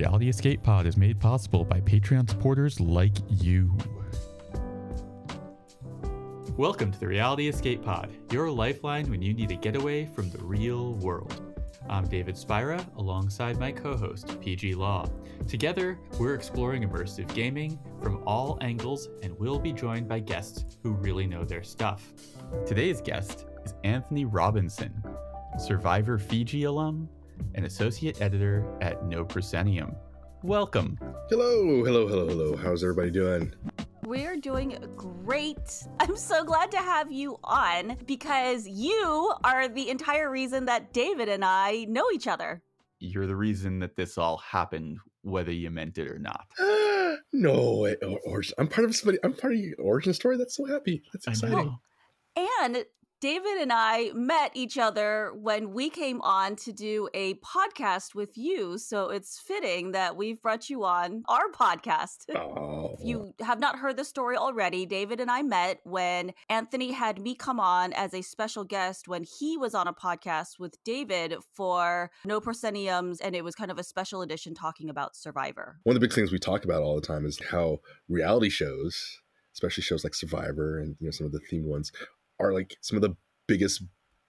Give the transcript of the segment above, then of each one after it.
Reality Escape Pod is made possible by Patreon supporters like you. Welcome to the Reality Escape Pod, your lifeline when you need a getaway from the real world. I'm David Spira alongside my co host, PG Law. Together, we're exploring immersive gaming from all angles and we'll be joined by guests who really know their stuff. Today's guest is Anthony Robinson, Survivor Fiji alum and associate editor at No Proscenium. Welcome. Hello, hello, hello, hello. How's everybody doing? We're doing great. I'm so glad to have you on because you are the entire reason that David and I know each other. You're the reason that this all happened, whether you meant it or not. no, way. or, or, I'm part of somebody. I'm part of your origin story. That's so happy. That's exciting. And David and I met each other when we came on to do a podcast with you. So it's fitting that we've brought you on our podcast. Oh. If you oh. have not heard the story already, David and I met when Anthony had me come on as a special guest when he was on a podcast with David for No Prosceniums, and it was kind of a special edition talking about Survivor. One of the big things we talk about all the time is how reality shows especially shows like Survivor and you know some of the themed ones are like some of the biggest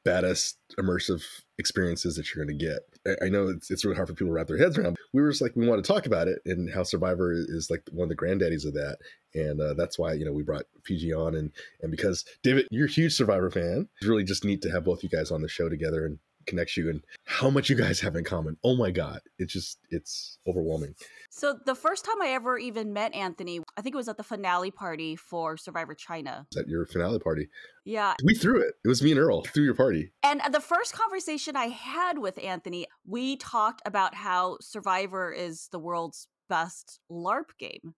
baddest immersive experiences that you're going to get. I, know it's, it's really hard for people to wrap their heads around. We were just like, we want to talk about it and how Survivor is like one of the granddaddies of that. And uh, that's why, you know, we brought PG on and, and because David, you're a huge Survivor fan. It's really just neat to have both you guys on the show together and connects you and how much you guys have in common. Oh my God. It's just, it's overwhelming. So the first time I ever even met Anthony, I think it was at the finale party for Survivor China. At your finale party. Yeah. We threw it. It was me and Earl through your party. And the first conversation I had with Anthony, we talked about how Survivor is the world's best LARP game.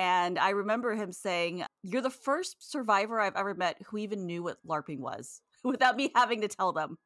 And I remember him saying, You're the first survivor I've ever met who even knew what LARPing was without me having to tell them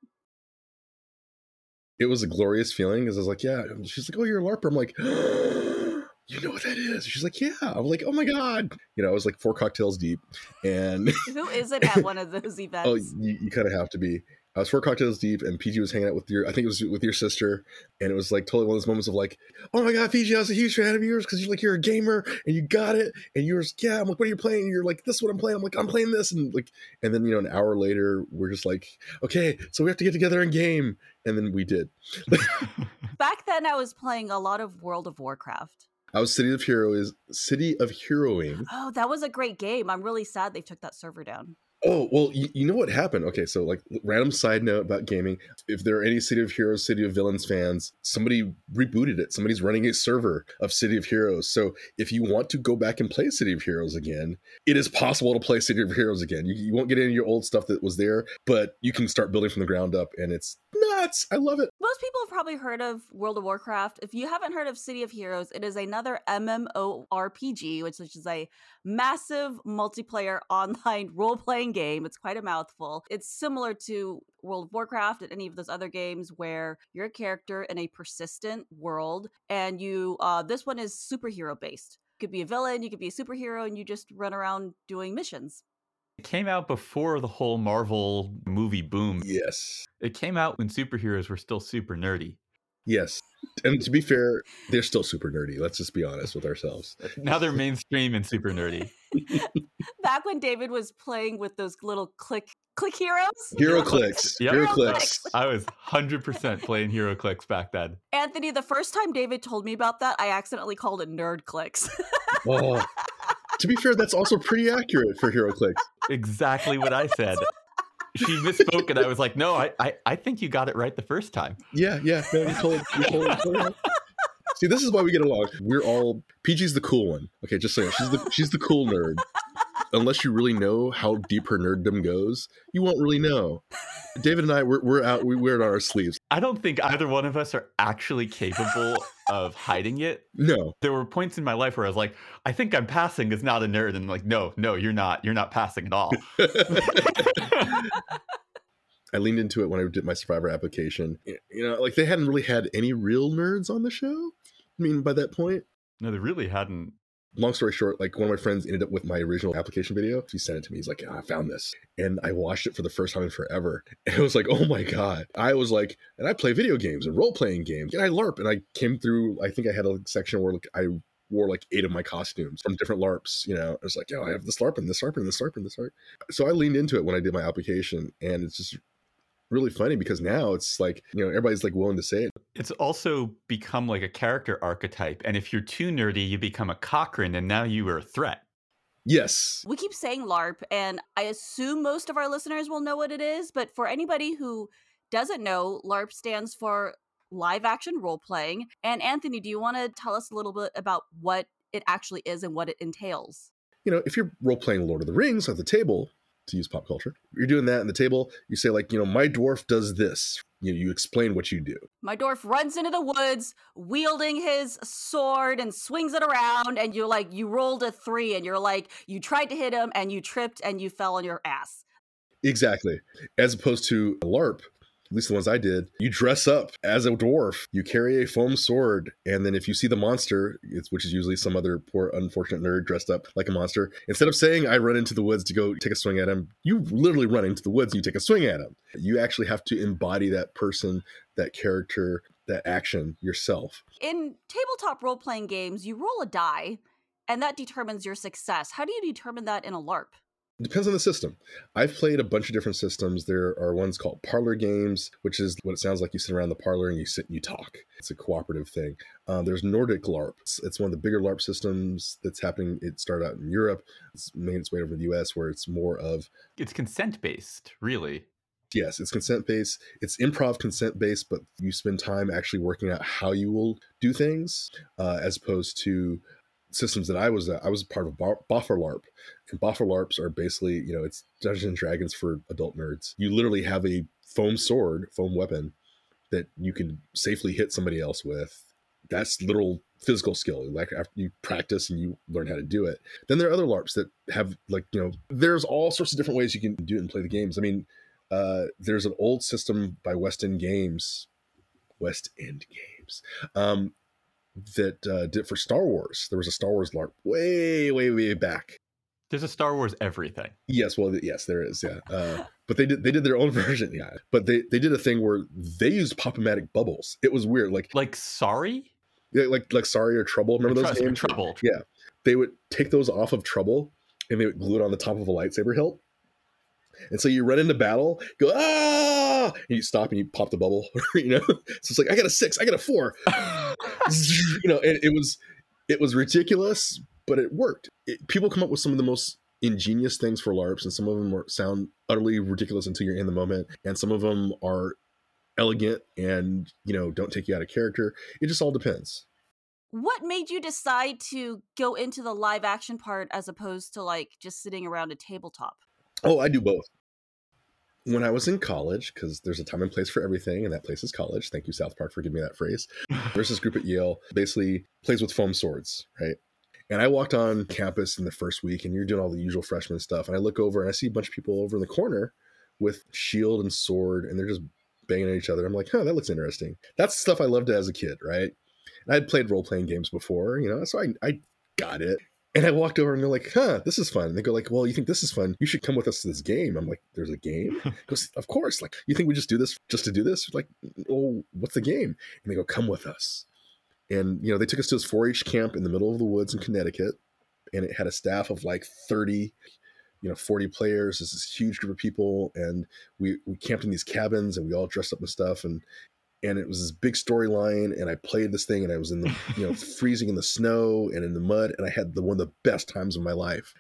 it was a glorious feeling because I was like, yeah. She's like, oh, you're a LARPer. I'm like, you know what that is? She's like, yeah. I'm like, oh my god. You know, I was like four cocktails deep, and who isn't at one of those oh, events? oh, you, you kind of have to be. I was four cocktails deep, and PG was hanging out with your, I think it was with your sister, and it was like totally one of those moments of like, oh my god, PG, I was a huge fan of yours because you're like you're a gamer and you got it, and you're like, yeah, I'm like, what are you playing? And you're like, this is what I'm playing. I'm like, I'm playing this, and like, and then you know, an hour later, we're just like, okay, so we have to get together and game, and then we did. Back then, I was playing a lot of World of Warcraft. I was City of Heroes, City of Heroing. Oh, that was a great game. I'm really sad they took that server down. Oh well, you, you, know what happened? Okay, so like random side note about gaming: if there are any City of Heroes, City of Villains fans, somebody rebooted it. Somebody's running a server of City of Heroes. So if you want to go back and play City of Heroes again, it is possible to play City of Heroes again. You, you won't get any of your old stuff that was there, but you can start building from the ground up, and it's nuts. I love it. Most people have probably heard of World of Warcraft. If you haven't heard of City of Heroes, it is another MMORPG, which is a massive multiplayer online role playing game. It's quite a mouthful. It's similar to World of Warcraft and any of those other games where you're a character in a persistent world, and you. Uh, this one is superhero based. You could be a villain, you could be a superhero, and you just run around doing missions. It came out before the whole Marvel movie boom. Yes. It came out when superheroes were still super nerdy. Yes. And to be fair, they're still super nerdy. Let's just be honest with ourselves. Now they're mainstream and super nerdy. Back when David was playing with those little click click heroes. HeroClix. Yep. Hero, clicks. I was 100% playing HeroClix back then. Anthony, the first time David told me about that, I accidentally called it nerd clicks. oh. To be fair, that's also pretty accurate for HeroClix. Exactly what I said. she misspoke, and I was like, "No, I, I, I think you got it right the first time." Yeah, yeah. No, you told, you told, you told See, this is why we get along. We're all PG's the cool one. Okay, just saying, she's the she's the cool nerd unless you really know how deep her nerddom goes, you won't really know. David and I, we're, we're out, we wear it on our sleeves. I don't think either one of us are actually capable of hiding it. No. There were points in my life where I was like, I think I'm passing as not a nerd. And like, no, no, you're not. You're not passing at all. I leaned into it when I did my Survivor application. You know, like they hadn't really had any real nerds on the show. I mean, by that point. No, they really hadn't long story short, like one of my friends ended up with my original application video. He sent it to me. He's like, I found this. And I watched it for the first time in forever. And it was like, oh my God. I was like, and I play video games and role playing games. And I LARP. And I came through, I think I had a section where like I wore like eight of my costumes from different LARPs. You know, I was like, oh, I have this LARP and this LARP and this LARP and this LARP. So I leaned into it when I did my application. And it's just really funny because now it's like, you know, everybody's like willing to say it. It's also become like a character archetype. And if you're too nerdy, you become a Cochran and now you are a threat. Yes. We keep saying LARP, and I assume most of our listeners will know what it is. But for anybody who doesn't know, LARP stands for live action role playing. And Anthony, do you want to tell us a little bit about what it actually is and what it entails? You know, if you're role playing Lord of the Rings at the table, to use pop culture, you're doing that on the table, you say, like, you know, my dwarf does this. You, know, you explain what you do. My dwarf runs into the woods wielding his sword and swings it around, and you're like, you rolled a three, and you're like, you tried to hit him, and you tripped, and you fell on your ass. Exactly. As opposed to a LARP, at least the ones I did, you dress up as a dwarf, you carry a foam sword, and then if you see the monster, which is usually some other poor, unfortunate nerd dressed up like a monster, instead of saying, I run into the woods to go take a swing at him, you literally run into the woods and you take a swing at him. You actually have to embody that person, that character, that action yourself. In tabletop role playing games, you roll a die, and that determines your success. How do you determine that in a LARP? Depends on the system. I've played a bunch of different systems. There are ones called parlor games, which is what it sounds like. You sit around the parlor and you sit and you talk. It's a cooperative thing. Uh, there's Nordic LARP. It's, it's, one of the bigger LARP systems that's happening. It started out in Europe. It's made its way over to the US, where it's more of it's consent based, really. Yes, it's consent based. It's improv consent based, but you spend time actually working out how you will do things, uh, as opposed to systems that I was at, I was part of Boffer LARP, and Boffer LARPs are basically you know it's Dungeons and Dragons for adult nerds. You literally have a foam sword, foam weapon that you can safely hit somebody else with. That's literal physical skill. Like after you practice and you learn how to do it. Then there are other LARPs that have like you know there's all sorts of different ways you can do it and play the games. I mean, uh, there's an old system by West End Games, West End Games, um, that uh, did for Star Wars. There was a Star Wars LARP way, way, way back. There's a Star Wars everything. Yes, well, yes, there is. Yeah, uh, but they did they did their own version. Yeah, but they they did a thing where they used pop-o-matic bubbles. It was weird, like like sorry, yeah, like like sorry or trouble. Remember those games? Trouble. Yeah, they would take those off of trouble and they would glue it on the top of a lightsaber hilt. And so you run into battle, go ah, and you stop and you pop the bubble. you know, so it's like I got a six, I got a four. you know, and it was it was ridiculous, but it worked. It, people come up with some of the most ingenious things for LARPs, and some of them are, sound utterly ridiculous until you're in the moment, and some of them are elegant and you know don't take you out of character. It just all depends. What made you decide to go into the live action part as opposed to like just sitting around a tabletop? Oh, I do both. When I was in college, because there's a time and place for everything, and that place is college. Thank you, South Park, for giving me that phrase. There's this group at Yale, basically plays with foam swords, right? And I walked on campus in the first week, and you're doing all the usual freshman stuff. And I look over and I see a bunch of people over in the corner with shield and sword, and they're just banging at each other. I'm like, huh, that looks interesting. That's stuff I loved as a kid, right? And I'd played role playing games before, you know, so I, I got it. And I walked over and they're like, huh, this is fun. And they go like, well, you think this is fun? You should come with us to this game. I'm like, there's a game? goes, of course. Like, you think we just do this just to do this? Like, oh, what's the game? And they go, come with us. And, you know, they took us to this 4-H camp in the middle of the woods in Connecticut. And it had a staff of like 30, you know, 40 players. This is huge group of people. And we, we camped in these cabins and we all dressed up and stuff. And and it was this big storyline and i played this thing and i was in the you know freezing in the snow and in the mud and i had the one of the best times of my life.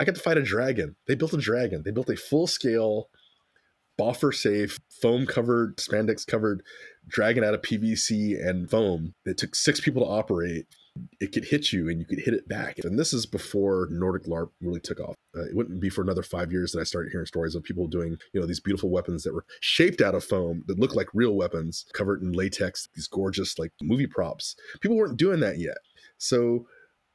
I got to fight a dragon. They built a dragon. They built a full scale boffer safe foam covered spandex covered dragon out of pvc and foam. It took six people to operate it could hit you and you could hit it back. And this is before Nordic LARP really took off. Uh, it wouldn't be for another five years that I started hearing stories of people doing, you know, these beautiful weapons that were shaped out of foam that looked like real weapons, covered in latex, these gorgeous like movie props. People weren't doing that yet. So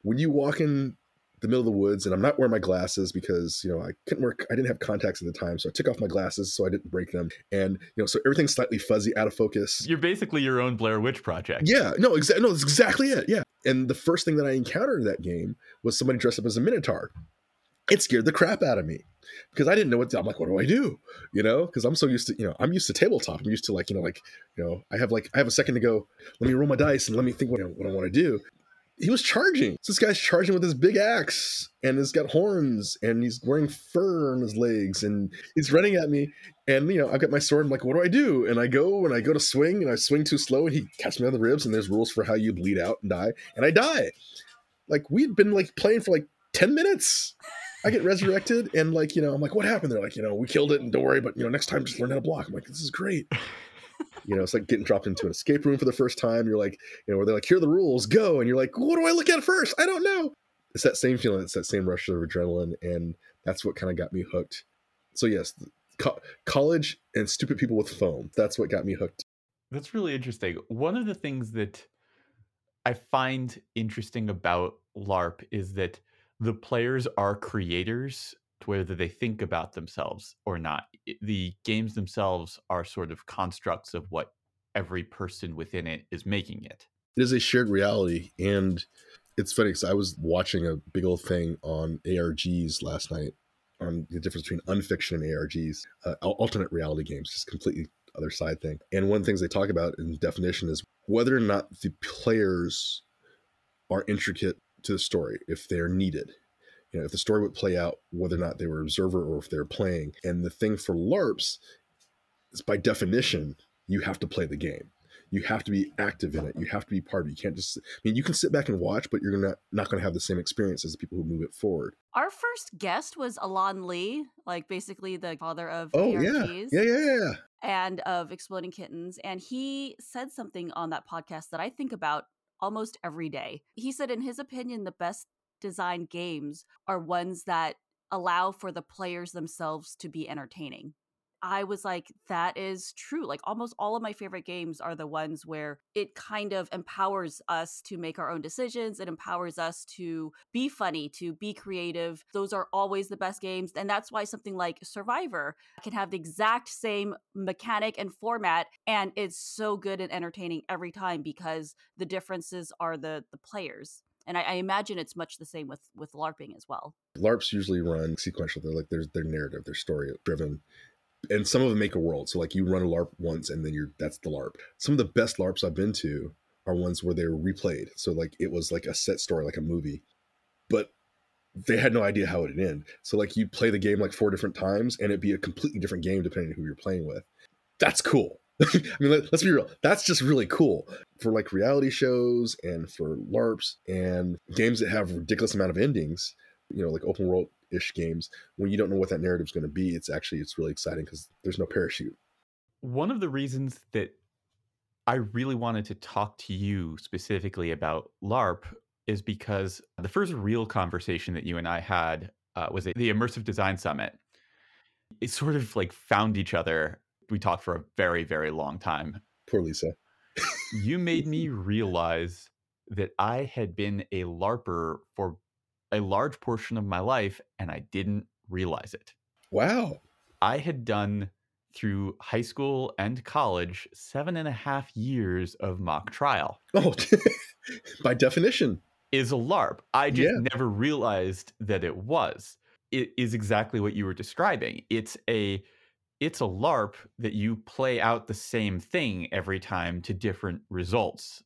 when you walk in the middle of the woods and I'm not wearing my glasses because, you know, I couldn't work, I didn't have contacts at the time. So I took off my glasses so I didn't break them. And, you know, so everything's slightly fuzzy, out of focus. You're basically your own Blair Witch project. Yeah, no, exactly. No, that's exactly it. Yeah. And the first thing that I encountered in that game was somebody dressed up as a Minotaur. It scared the crap out of me because I didn't know what to, I'm like, what do I do? You know, because I'm so used to, you know, I'm used to tabletop. I'm used to like, you know, like, you know, I have like, I have a second to go. Let me roll my dice and let me think what I, what I want to do. He was charging. So this guy's charging with his big axe and he's got horns and he's wearing fur on his legs and he's running at me. And, you know, I've got my sword. I'm like, what do I do? And I go and I go to swing and I swing too slow and he catches me on the ribs and there's rules for how you bleed out and die. And I die. Like we'd been like playing for like 10 minutes. I get resurrected and like, you know, I'm like, what happened? They're like, you know, we killed it and don't worry, but you know, next time just learn how to block. I'm like, this is great. You know, it's like getting dropped into an escape room for the first time. You're like, you know, where they're like, here are the rules, go. And you're like, what do I look at first? I don't know. It's that same feeling. It's that same rush of adrenaline. And that's what kind of got me hooked. So yes, co- college and stupid people with foam. That's what got me hooked. That's really interesting. One of the things that I find interesting about LARP is that the players are creators whether they think about themselves or not. The games themselves are sort of constructs of what every person within it is making it. It is a shared reality and it's funny because i was watching a big old thing on args last night on the difference between unfiction and args uh, alternate reality games just completely other side thing. And one of the things they talk about in definition is whether or not the players are intricate to the story if they're needed. You know, if the story would play out, whether or not they were observer or if they're playing. And the thing for LARPs is by definition, you have to play the game. You have to be active in it. You have to be part of it. You can't just I mean you can sit back and watch, but you're not not gonna have the same experience as the people who move it forward. Our first guest was Elan Lee, like basically the father of oh, ARGs. Yeah. yeah, yeah, yeah. And of Exploding Kittens. And he said something on that podcast that I think about almost every day. He said, in his opinion, the best designed games are ones that allow for the players themselves to be entertaining. I was like, that is true. Like almost all of my favorite games are the ones where it kind of empowers us to make our own decisions. It empowers us to be funny, to be creative. Those are always the best games. And that's why something like Survivor can have the exact same mechanic and format. And it's so good and entertaining every time because the differences are the the players and I, I, imagine it's much the same with with larping as well larps usually run sequential they're like there's their narrative their story driven and some of them make a world. So like you run a LARP once and then you're that's the LARP. Some of the best LARPs I've been to are ones where they were replayed. So like it was like a set story, like a movie, but they had no idea how it'd end. So like you play the game like four different times and it'd be a completely different game depending on who you're playing with. That's cool. I mean, let, us be real. That's just really cool for like reality shows and for LARPs and games that have ridiculous amount of endings. You know, like open world ish games when you don't know what that narrative is going to be it's actually it's really exciting because there's no parachute one of the reasons that i really wanted to talk to you specifically about larp is because the first real conversation that you and i had uh, was at the immersive design summit it sort of like found each other we talked for a very very long time poor lisa you made me realize that i had been a larper for a large portion of my life and I didn't realize it. Wow. I had done through high school and college seven and a half years of mock trial. Oh, by definition. Is a LARP. I just yeah. never realized that it was. It is exactly what you were describing. It's a it's a LARP that you play out the same thing every time to different results.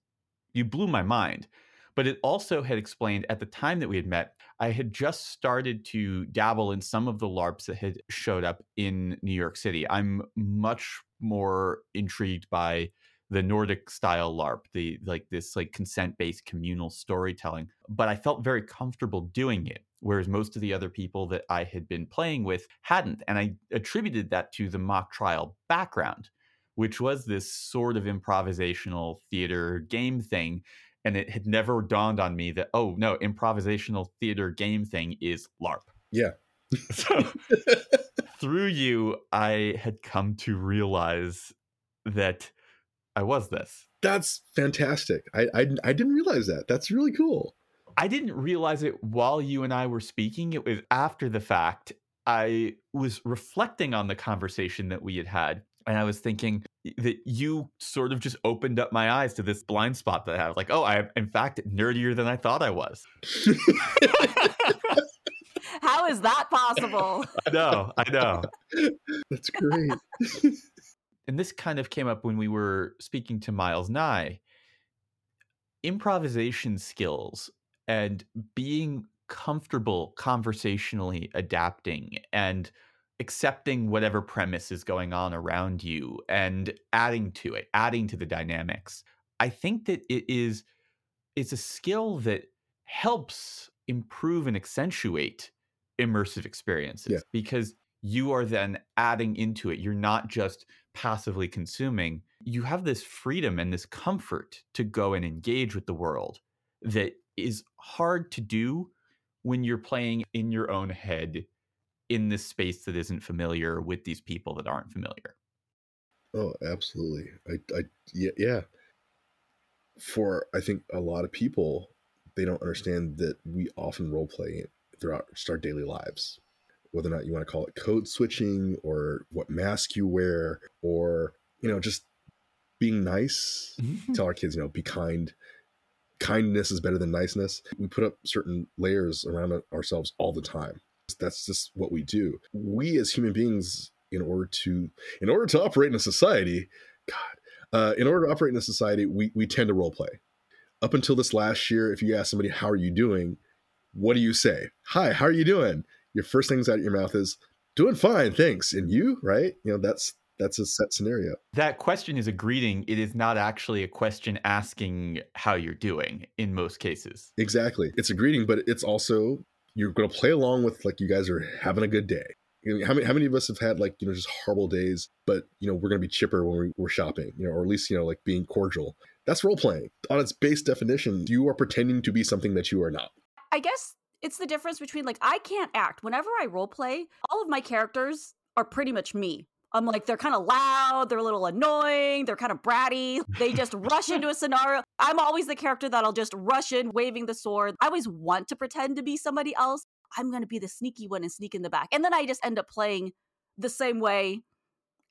You blew my mind. But it also had explained at the time that we had met, I had just started to dabble in some of the LARPs that had showed up in New York City. I'm much more intrigued by the Nordic style LARP, the like this like consent based communal storytelling. But I felt very comfortable doing it, whereas most of the other people that I had been playing with hadn't. And I attributed that to the mock trial background, which was this sort of improvisational theater game thing and it had never dawned on me that oh no improvisational theater game thing is larp. Yeah. So through you i had come to realize that i was this. That's fantastic. I, I i didn't realize that. That's really cool i didn't realize it while you and i were speaking it was after the fact i was reflecting on the conversation that we had had And I was thinking that you sort of just opened up my eyes to this blind spot that I have. Like, oh, I'm in fact nerdier than I thought I was. How is that possible? I know, I know. That's great. and this kind of came up when we were speaking to Miles Nye. Improvisation skills and being comfortable conversationally adapting and accepting whatever premise is going on around you and adding to it, adding to the dynamics. I think that it is it's a skill that helps improve and accentuate immersive experiences Yeah. because you are then adding into it. You're not just passively consuming. You have this freedom and this comfort to go and engage with the world that is hard to do when you're playing in your own head in this space that isn't familiar with these people that aren't familiar. Oh, absolutely. I, I, yeah, yeah. For I think a lot of people, they don't understand that we often role play throughout just our daily lives. Whether or not you want to call it code switching or what mask you wear, or you know, just being nice. Mm-hmm. Tell our kids, you know, be kind. Kindness is better than niceness. We put up certain layers around ourselves all the time. That's just what we do. We as human beings, in order to in order to operate in a society, God, uh, in order to operate in a society, we we tend to role play. Up until this last year, if you ask somebody how are you doing, what do you say? Hi, how are you doing? Your first things out of your mouth is doing fine, thanks. And you, right? You know that's that's a set scenario. That question is a greeting. It is not actually a question asking how you're doing in most cases. Exactly, it's a greeting, but it's also you're going to play along with like you guys are having a good day. You know, how many how many of us have had like you know just horrible days, but you know we're going to be chipper when we, we're shopping, you know, or at least you know like being cordial. That's role playing. On its base definition, you are pretending to be something that you are not. I guess it's the difference between like I can't act. Whenever I role play, all of my characters are pretty much me. I'm like they're kind of loud, they're a little annoying, they're kind of bratty. They just rush into a scenario. I'm always the character that'll just rush in waving the sword. I always want to pretend to be somebody else. I'm going to be the sneaky one and sneak in the back. And then I just end up playing the same way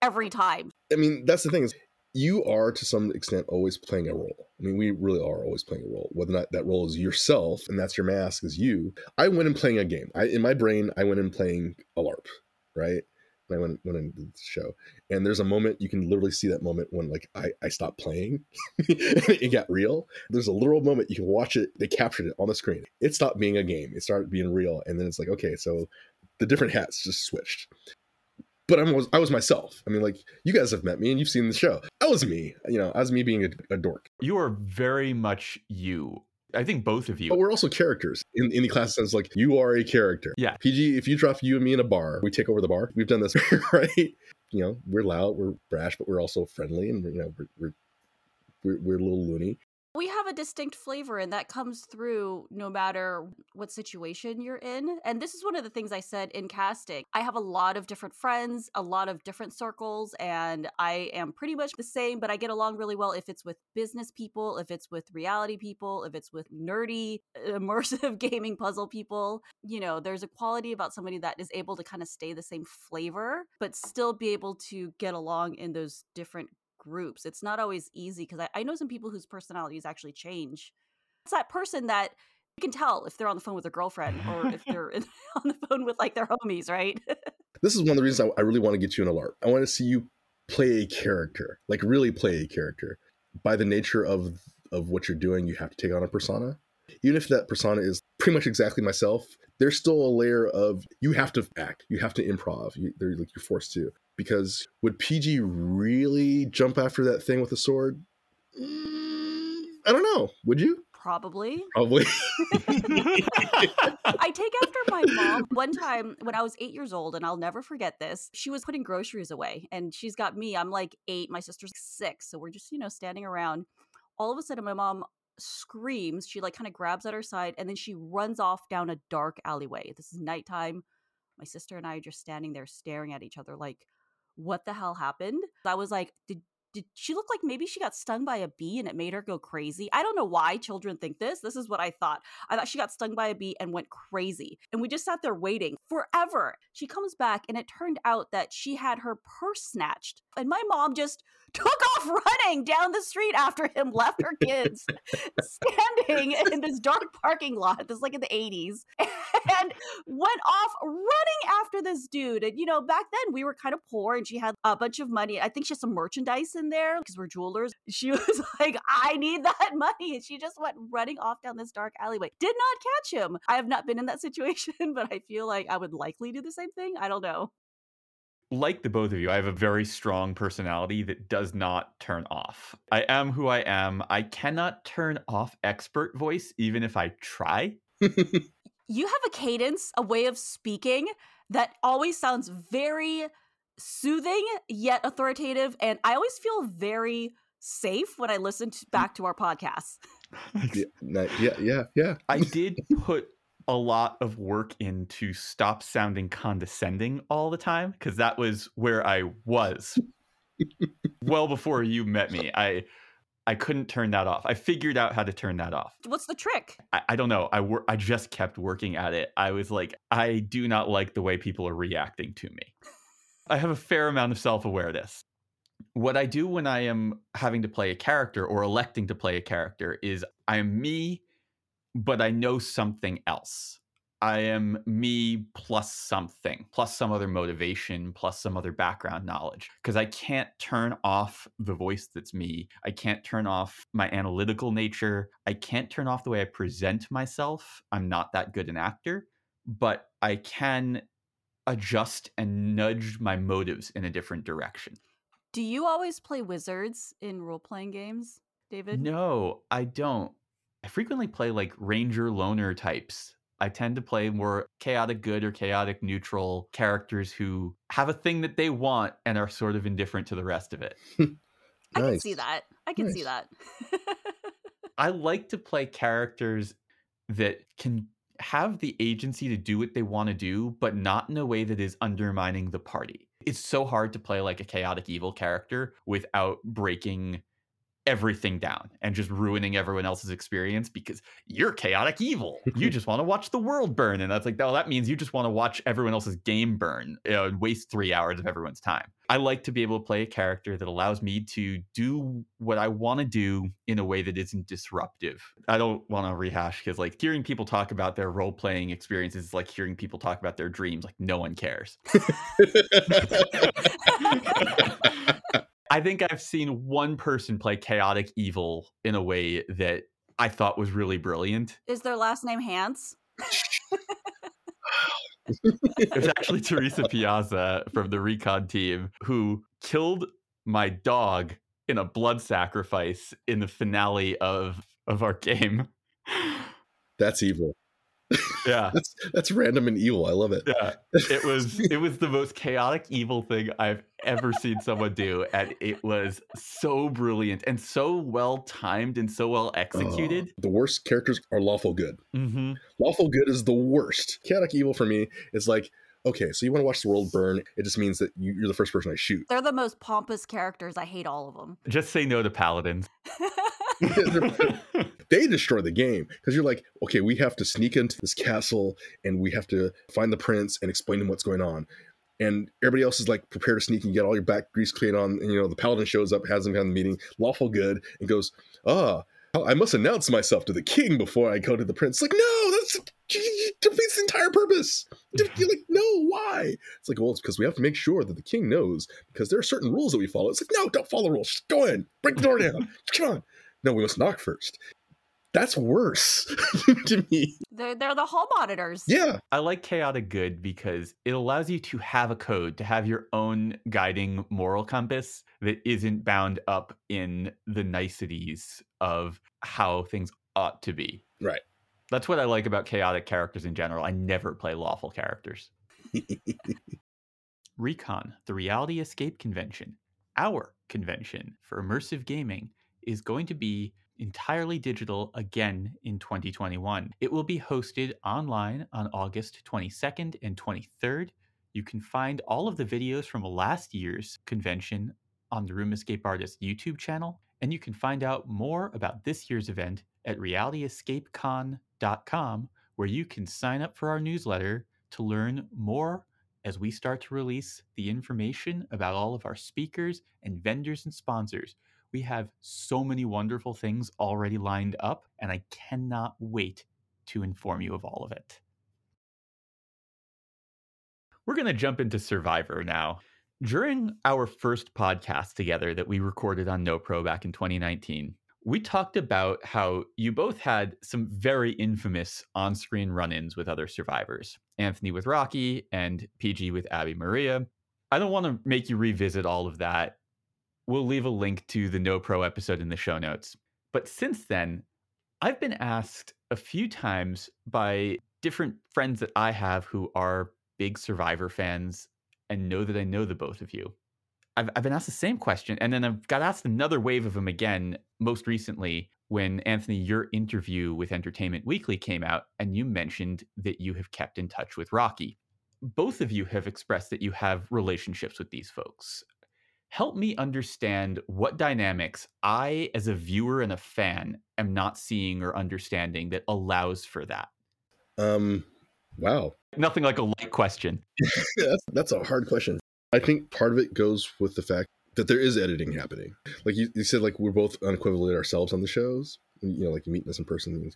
every time. I mean, that's the thing is you are to some extent always playing a role. I mean, we really are always playing a role. Whether or not that role is yourself and that's your mask is you. I went in playing a game. I in my brain, I went in playing a LARP, right? When I went, went into the show. And there's a moment you can literally see that moment when like I, I stopped playing it got real. There's a literal moment you can watch it, they captured it on the screen. It stopped being a game. It started being real. And then it's like, okay, so the different hats just switched but I was I was myself. I mean, like you guys have met me and you've seen the show. I was me. You know, I was me being a, a dork. You are very much you. I think both of you. But we're also characters in, in the class sense. Like you are a character. Yeah. PG, if you drop you and me in a bar, we take over the bar. We've done this, right? You know, we're loud, we're brash, but we're also friendly, and you know, we're we're we're, we're a little loony. A distinct flavor, and that comes through no matter what situation you're in. And this is one of the things I said in casting. I have a lot of different friends, a lot of different circles, and I am pretty much the same, but I get along really well if it's with business people, if it's with reality people, if it's with nerdy, immersive gaming puzzle people. You know, there's a quality about somebody that is able to kind of stay the same flavor, but still be able to get along in those different groups. It's not always easy because I, I know some people whose personalities actually change. It's that person that you can tell if they're on the phone with their girlfriend or if they're in, on the phone with like their homies, right? This is one of the reasons I, I really want to get you an alert. I want to see you play a character, like really play a character. By the nature of of what you're doing, you have to take on a persona. Even if that persona is pretty much exactly myself, there's still a layer of you have to act, you have to improv. You, they're like you're forced to. Because would PG really jump after that thing with a sword? Mm, I don't know. Would you? Probably. Probably. I take after my mom. One time when I was eight years old, and I'll never forget this, she was putting groceries away, and she's got me. I'm like eight, my sister's six. So we're just, you know, standing around. All of a sudden, my mom screams. She like kind of grabs at her side, and then she runs off down a dark alleyway. This is nighttime. My sister and I are just standing there staring at each other, like, what the hell happened? I was like, did did she look like maybe she got stung by a bee and it made her go crazy? I don't know why children think this. This is what I thought. I thought she got stung by a bee and went crazy. And we just sat there waiting forever. She comes back and it turned out that she had her purse snatched. And my mom just took off running down the street after him, left her kids standing in this dark parking lot. This is like in the 80s. And went off running after this dude. And you know, back then we were kind of poor and she had a bunch of money. I think she had some merchandise in there because we're jewelers. She was like, I need that money. And she just went running off down this dark alleyway. Did not catch him. I have not been in that situation, but I feel like I would likely do the same thing. I don't know. like the both of you, I have a very strong personality that does not turn off. I am who I am. I cannot turn off expert voice, even if I try. You have a cadence, a way of speaking that always sounds very soothing yet authoritative. And I always feel very safe when I listen to, mm. back to our podcasts. yeah, yeah, yeah, yeah. I did put a lot of work in to stop sounding condescending all the time because that was where I was well before you met me. I I couldn't turn that off. I figured out how to turn that off. What's the trick? I, I don't know. I wor- I just kept working at it. I was like, I do not like the way people are reacting to me. I have a fair amount of self awareness. What I do when I am having to play a character or electing to play a character is I am me, but I know something else. I am me plus something, plus some other motivation, plus some other background knowledge. Because I can't turn off the voice that's me. I can't turn off my analytical nature. I can't turn off the way I present myself. I'm not that good an actor, but I can adjust and nudge my motives in a different direction. Do you always play wizards in role playing games, David? No, I don't. I frequently play like ranger loner types. I tend to play more chaotic good or chaotic neutral characters who have a thing that they want and are sort of indifferent to the rest of it. I can see that. I can see that. I like to play characters that can have the agency to do what they want to do, but not in a way that is undermining the party. It's so hard to play like a chaotic evil character without breaking everything down and just ruining everyone else's experience because you're chaotic evil. You just want to watch the world burn. And that's like, oh, that means you just want to watch everyone else's game burn you know, and waste three hours of everyone's time. I like to be able to play a character that allows me to do what I want to do in a way that isn't disruptive. I don't want to rehash because, like, hearing people talk about their role playing experiences is like hearing people talk about their dreams. Like, no one cares. I think I've seen one person play chaotic evil in a way that I thought was really brilliant. Is their last name Hans? It was actually Teresa Piazza from the recon team who killed my dog in a blood sacrifice in the finale of of our game. That's evil. Yeah. That's that's random and evil. I love it. Yeah. It was it was the most chaotic evil thing I've ever seen someone do and it was so brilliant and so well timed and so well executed. Oh, the worst characters are lawful good. Mhm. Lawful good is the worst. Chaotic evil for me is like, okay, so you want to watch the world burn? It just means that you, you're the first person I shoot. They're the most pompous characters. I hate all of them. Just say no to paladins. they destroy the game because you're like, okay, we have to sneak into this castle and we have to find the prince and explain to him what's going on. And everybody else is like, prepare to sneak and get all your back grease clean on. And you know, the paladin shows up, has him have the meeting, lawful good, and goes, ah, I must announce myself to the king before I go to the prince. Like, no, that's defeats the entire purpose. You're like, no, why? It's like, well, it's because we have to make sure that the king knows because there are certain rules that we follow. It's like, no, don't follow rules. Just go in, break the door down. Come on. No, we must knock first. That's worse to me. They're they're the hall monitors. Yeah. I like chaotic good because it allows you to have a code, to have your own guiding moral compass that isn't bound up in the niceties of how things ought to be. Right. That's what I like about chaotic characters in general. I never play lawful characters. Recon, the Reality Escape Convention, our convention for immersive gaming, is going to be entirely digital again in 2021. It will be hosted online on August 22nd and 23rd. You can find all of the videos from last year's convention on the Room Escape Artist YouTube channel, and you can find out more about this year's event at realityescapecon.com, where you can sign up for our newsletter to learn more as we start to release the information about all of our speakers and vendors and sponsors. We have so many wonderful things already lined up, and I cannot wait to inform you of all of it. We're going to jump into Survivor now. During our first podcast together that we recorded on NoPro back in 2019, we talked about how you both had some very infamous on screen run ins with other survivors Anthony with Rocky and PG with Abi-Maria. I don't want to make you revisit all of that. We'll leave a link to the No Pro episode in the show notes. But since then, I've been asked a few times by different friends that I have who are big Survivor fans and know that I know the both of you. I've, I've been asked the same question, and then I've got asked another wave of them again most recently when Anthony, your interview with Entertainment Weekly came out, and you mentioned that you have kept in touch with Rocky. Both of you have expressed that you have relationships with these folks. Help me understand what dynamics I, as a viewer and a fan, am not seeing or understanding that allows for that. Um, wow. Nothing like a light question. that's, that's a hard question. I think part of it goes with the fact that there is editing happening. Like you, you said, like we're both unequivocally ourselves on the shows. You know, like you meet us in person.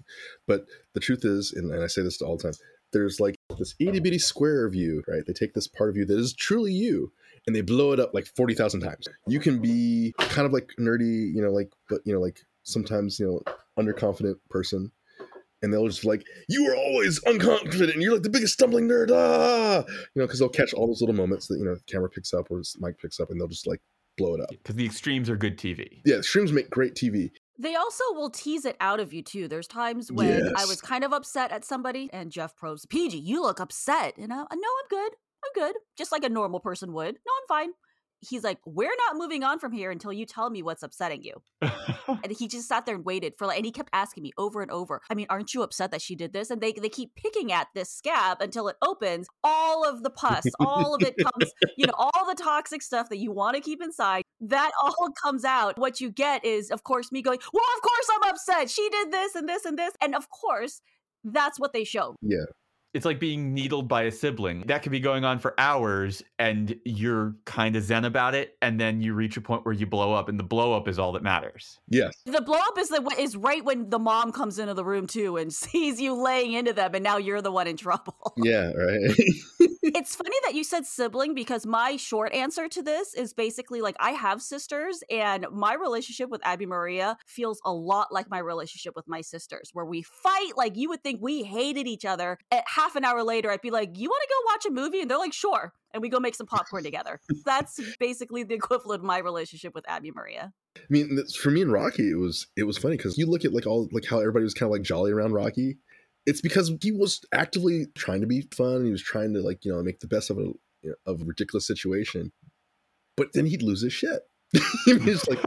But the truth is, and, and I say this all the time, there's like this itty bitty square of you, right? They take this part of you that is truly you and they blow it up like 40,000 times. You can be kind of like nerdy, you know, like, but, you know, like sometimes, you know, underconfident person and they'll just like you are always unconfident and you're like the biggest stumbling nerd ah you know because they'll catch all those little moments that you know the camera picks up or the mic picks up and they'll just like blow it up because the extremes are good tv yeah extremes make great tv they also will tease it out of you too. There's times when yes. I was kind of upset at somebody, and Jeff Probst, PG, you look upset. And I, no, I'm good. I'm good. Just like a normal person would. No, I'm fine he's like, "We're not moving on from here until you tell me what's upsetting you." and he just sat there and waited for like, and he kept asking me over and over. I mean, aren't you upset that she did this? And they they keep picking at this scab until it opens. All of the pus, all of it comes, you know, all the toxic stuff that you want to keep inside. That all comes out. What you get is, of course, me going, "Well, of course I'm upset. She did this and this and this," and of course. That's what they show. Yeah it's like being needled by a sibling. That could be going on for hours and you're kind of zen about it and then you reach a point where you blow up and the blow up is all that matters. Yes. The blow up is the is right when the mom comes into the room too and sees you laying into them and now you're the one in trouble. Yeah, right. it's funny that you said sibling because my short answer to this is basically like I have sisters and my relationship with Abi-Maria feels a lot like my relationship with my sisters where we fight like you would think we hated each other at half an hour later, I'd be like, "You want to go watch a movie?" And they're like, "Sure." And we go make some popcorn together. That's basically the equivalent of my relationship with Abi-Maria. I mean, for me and Rocky, it was it was funny because you look at like all like how everybody was kind of like jolly around Rocky. It's because he was actively trying to be fun. He was trying to like you know make the best of a you know, of a ridiculous situation, but then he'd lose his shit. It's like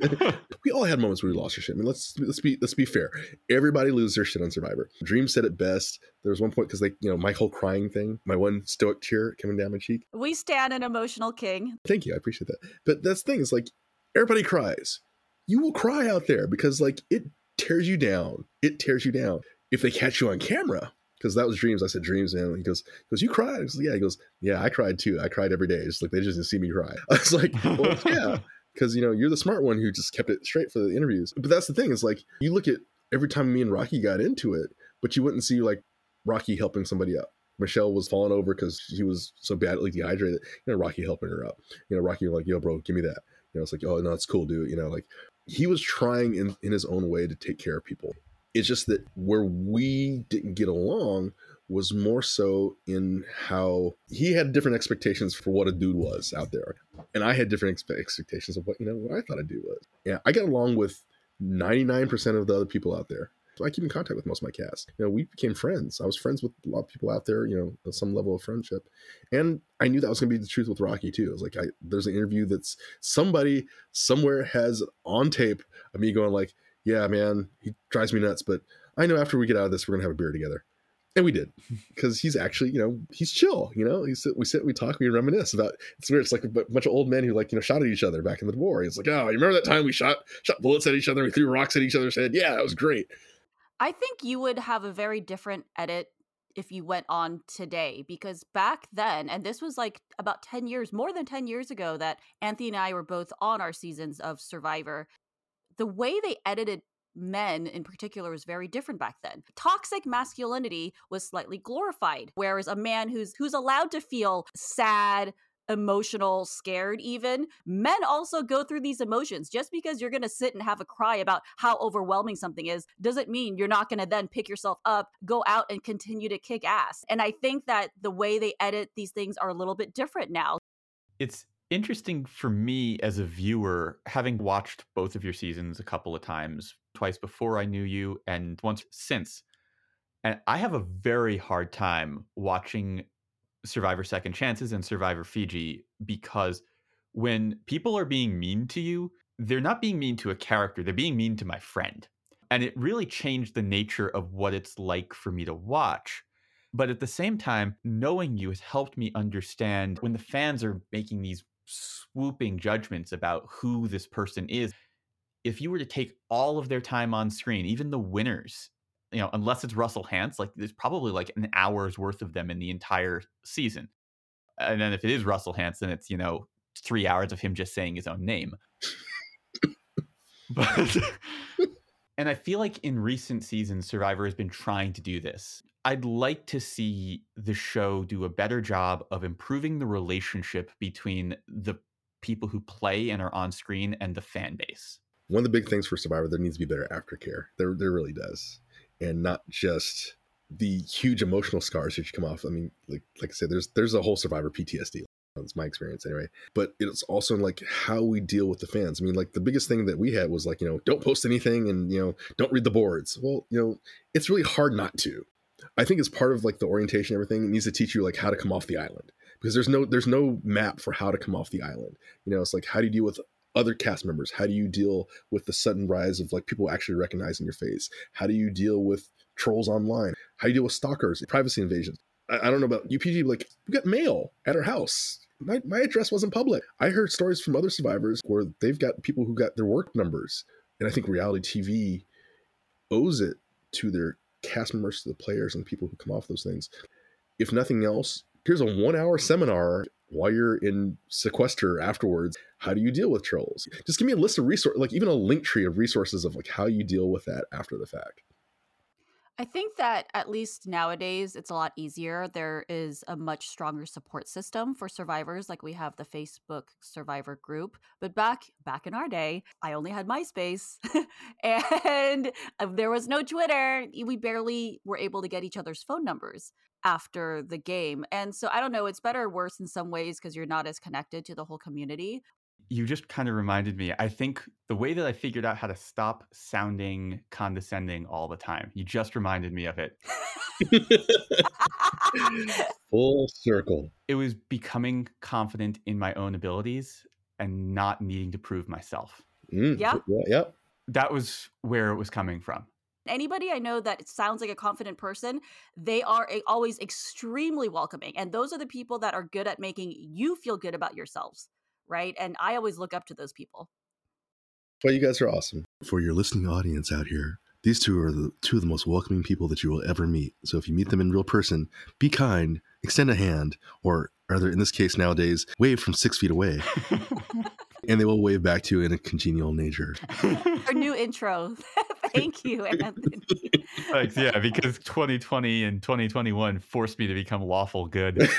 we all had moments where we lost our shit. I mean, let's let's be let's be fair. Everybody loses their shit on Survivor. Dreamz said it best. There was one point because like you know my whole crying thing, my one stoic tear coming down my cheek. We stand an emotional king. Thank you, I appreciate that. But that's the thing is like everybody cries. You will cry out there because like it tears you down. It tears you down if they catch you on camera. Because that was Dreamz. I said Dreamz, man. He goes, he goes, you cried. I was like, yeah. He goes, yeah, I cried too. I cried every day. It's like they just didn't see me cry. I was like, well, yeah because you know you're the smart one who just kept it straight for the interviews. But that's the thing is like you look at every time me and Rocky got into it, but you wouldn't see like Rocky helping somebody up. Michelle was falling over because she was so badly dehydrated. You know, Rocky helping her up. You know, Rocky like, yo, bro, give me that. You know, it's like, oh no, it's cool, dude. You know, like he was trying in, in his own way to take care of people. It's just that where we didn't get along was more so in how he had different expectations for what a dude was out there, and I had different expectations of what you know what I thought a dude was. Yeah, I got along with ninety nine percent of the other people out there. I keep in contact with most of my cast. You know, we became friends. I was friends with a lot of people out there. You know, some level of friendship, and I knew that was going to be the truth with Rocky too. It was like, I, there's an interview that's somebody somewhere has on tape of me going like, "Yeah, man, he drives me nuts," but I know after we get out of this, we're gonna have a beer together and we did because he's actually you know he's chill you know? He sit we sit we talk we reminisce about it's weird it's like a bunch of old men who like you know shot at each other back in the war. He's like oh you remember that time we shot shot bullets at each other? We threw rocks at each other's head? Yeah that was great. I think you would have a very different edit if you went on today because back then, and this was like about 10 years, more than 10 years ago, that Anthony and I were both on our seasons of Survivor. The way they edited men in particular was very different back then. Toxic masculinity was slightly glorified, whereas a man who's who's allowed to feel sad, emotional, scared even. Men also go through these emotions. Just because you're going to sit and have a cry about how overwhelming something is doesn't mean you're not going to then pick yourself up, go out and continue to kick ass. And I think that the way they edit these things are a little bit different now. It's interesting for me as a viewer, having watched both of your seasons a couple of times, twice before I knew you and once since. And I have a very hard time watching Survivor Second Chances and Survivor Fiji because when people are being mean to you, they're not being mean to a character, they're being mean to my friend. And it really changed the nature of what it's like for me to watch. But at the same time, knowing you has helped me understand when the fans are making these swooping judgments about who this person is. If you were to take all of their time on screen, even the winners, you know, unless it's Russell Hantz, like there's probably like an hour's worth of them in the entire season. And then if it is Russell Hantz, then it's, you know, three hours of him just saying his own name. but and I feel like in recent seasons, Survivor has been trying to do this. I'd like to see the show do a better job of improving the relationship between the people who play and are on screen and the fan base. One of the big things for Survivor, there needs to be better aftercare. There, there really does, and not just the huge emotional scars that you come off. I mean, like like I said, there's there's a whole Survivor PTSD. That's my experience anyway. But it's also like how we deal with the fans. I mean, like the biggest thing that we had was like, you know, don't post anything and, you know, don't read the boards. Well, you know, it's really hard not to. I think it's part of like the orientation, everything. It needs to teach you like how to come off the island because there's no there's no map for how to come off the island. You know, it's like how do you deal with other cast members? How do you deal with the sudden rise of like people actually recognizing your face? How do you deal with trolls online? How do you deal with stalkers, privacy invasions? I, I don't know about UPG, like we got mail at our house my, my address wasn't public. I heard stories from other survivors where they've got people who got their work numbers. And I think reality TV owes it to their cast members, to the players, and people who come off those things. If nothing else, here's a one hour seminar while you're in sequester afterwards. How do you deal with trolls? Just give me a list of resources, like even a link tree of resources of like how you deal with that after the fact. I think that at least nowadays it's a lot easier. There is a much stronger support system for survivors like we have the Facebook survivor group. But back back in our day, I only had MySpace and uh, there was no Twitter. We barely were able to get each other's phone numbers after the game. And so I don't know, it's better or worse in some ways because you're not as connected to the whole community you just kind of reminded me. I think the way that I figured out how to stop sounding condescending all the time, you just reminded me of it. Full circle. It was becoming confident in my own abilities and not needing to prove myself. Mm, yeah. yeah. Yep. That was where it was coming from. Anybody I know that sounds like a confident person, they are a- always extremely welcoming. And those are the people that are good at making you feel good about yourselves right? And I always look up to those people. Well, you guys are awesome. For your listening audience out here, these two are the two of the most welcoming people that you will ever meet. So if you meet them in real person, be kind, extend a hand, or rather, in this case nowadays, wave from six feet away. and they will wave back to you in a congenial nature. Our new intro. Thank you, Anthony. Thanks. Yeah, because 2020 and 2021 forced me to become lawful good.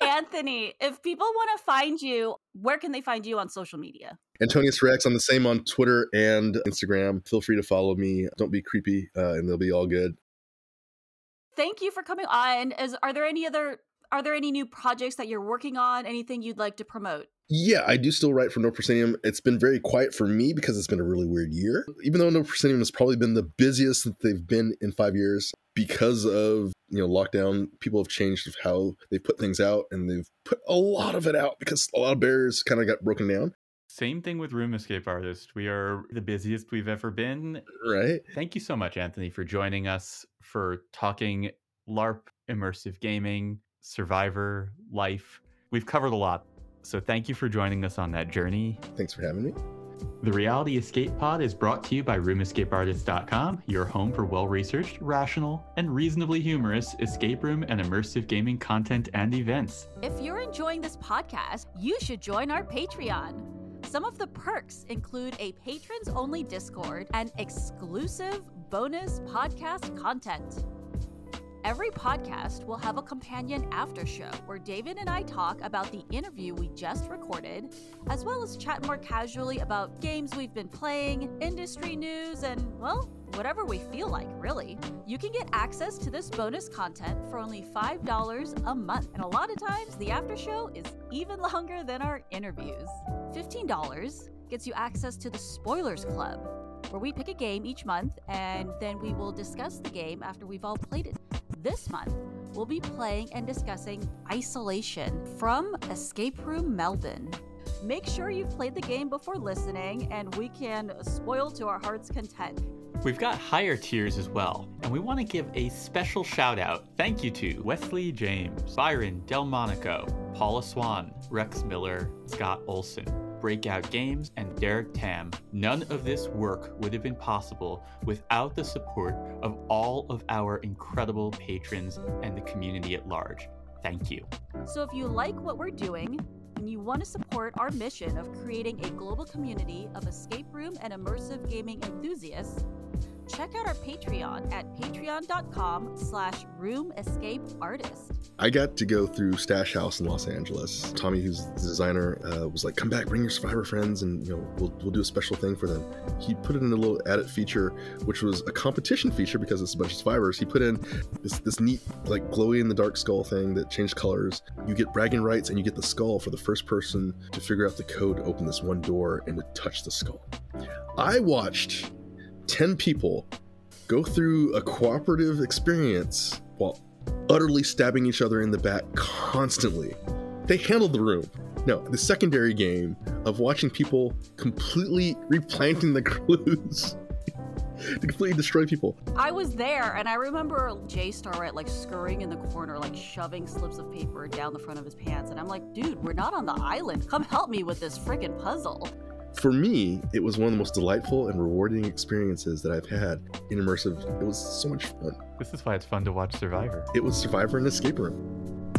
Anthony, if people want to find you, where can they find you on social media? Antonius Rex. I'm the same on Twitter and Instagram. Feel free to follow me. Don't be creepy, uh, and they'll be all good. Thank you for coming on. Is are there any other are there any new projects that you're working on? Anything you'd like to promote? Yeah, I do still write for No Proscenium. It's been very quiet for me because it's been a really weird year. Even though No Proscenium has probably been the busiest that they've been in five years, because of you know lockdown, people have changed how they put things out, and they've put a lot of it out because a lot of barriers kind of got broken down. Same thing with Room Escape Artist. We are the busiest we've ever been. Right? Thank you so much, Anthony, for joining us for talking LARP, immersive gaming, survivor, life. We've covered a lot. So thank you for joining us on that journey. Thanks for having me. The Reality Escape Pod is brought to you by RoomEscapeArtist.com, your home for well researched, rational, and reasonably humorous escape room and immersive gaming content and events. If you're enjoying this podcast, you should join our Patreon. Some of the perks include a patrons only Discord and exclusive bonus podcast content. Every podcast will have a companion after show where David and I talk about the interview we just recorded, as well as chat more casually about games we've been playing, industry news, and, well, whatever we feel like, really. You can get access to this bonus content for only $5 a month, and a lot of times the after show is even longer than our interviews. $15 gets you access to the Spoilers Club, where we pick a game each month and then we will discuss the game after we've all played it. This month, we'll be playing and discussing Isolation from Escape Room Melbourne. Make sure you've played the game before listening, and we can spoil to our heart's content. We've got higher tiers as well, and we want to give a special shout out. Thank you to Wesley James, Byron Delmonico, Paula Swan, Rex Miller, Scott Olson, Breakout Games, and Derek Tam. None of this work would have been possible without the support of all of our incredible patrons and the community at large. Thank you. So if you like what we're doing, and you want to support our mission of creating a global community of escape room and immersive gaming enthusiasts, check out our Patreon at patreon.com slash room escape artist. I got to go through Stash House in Los Angeles. Tommy, who's the designer, uh, was like, "Come back, bring your Survivor friends, and you know we'll, we'll do a special thing for them." He put it in a little added feature, which was a competition feature because it's a bunch of survivors. He put in this this neat like glowy in the dark skull thing that changed colors. You get bragging rights, and you get the skull for the first person to figure out the code to open this one door and to touch the skull. I watched ten people go through a cooperative experience while utterly stabbing each other in the back constantly. They handled the room. No, the secondary game of watching people completely replanting the clues to completely destroy people. I was there, and I remember Jay Starrett like scurrying in the corner, like shoving slips of paper down the front of his pants, and I'm like, dude, we're not on the island. Come help me with this freaking puzzle. For me, it was one of the most delightful and rewarding experiences that I've had in immersive. It was so much fun. This is why it's fun to watch Survivor. It was Survivor and Escape Room.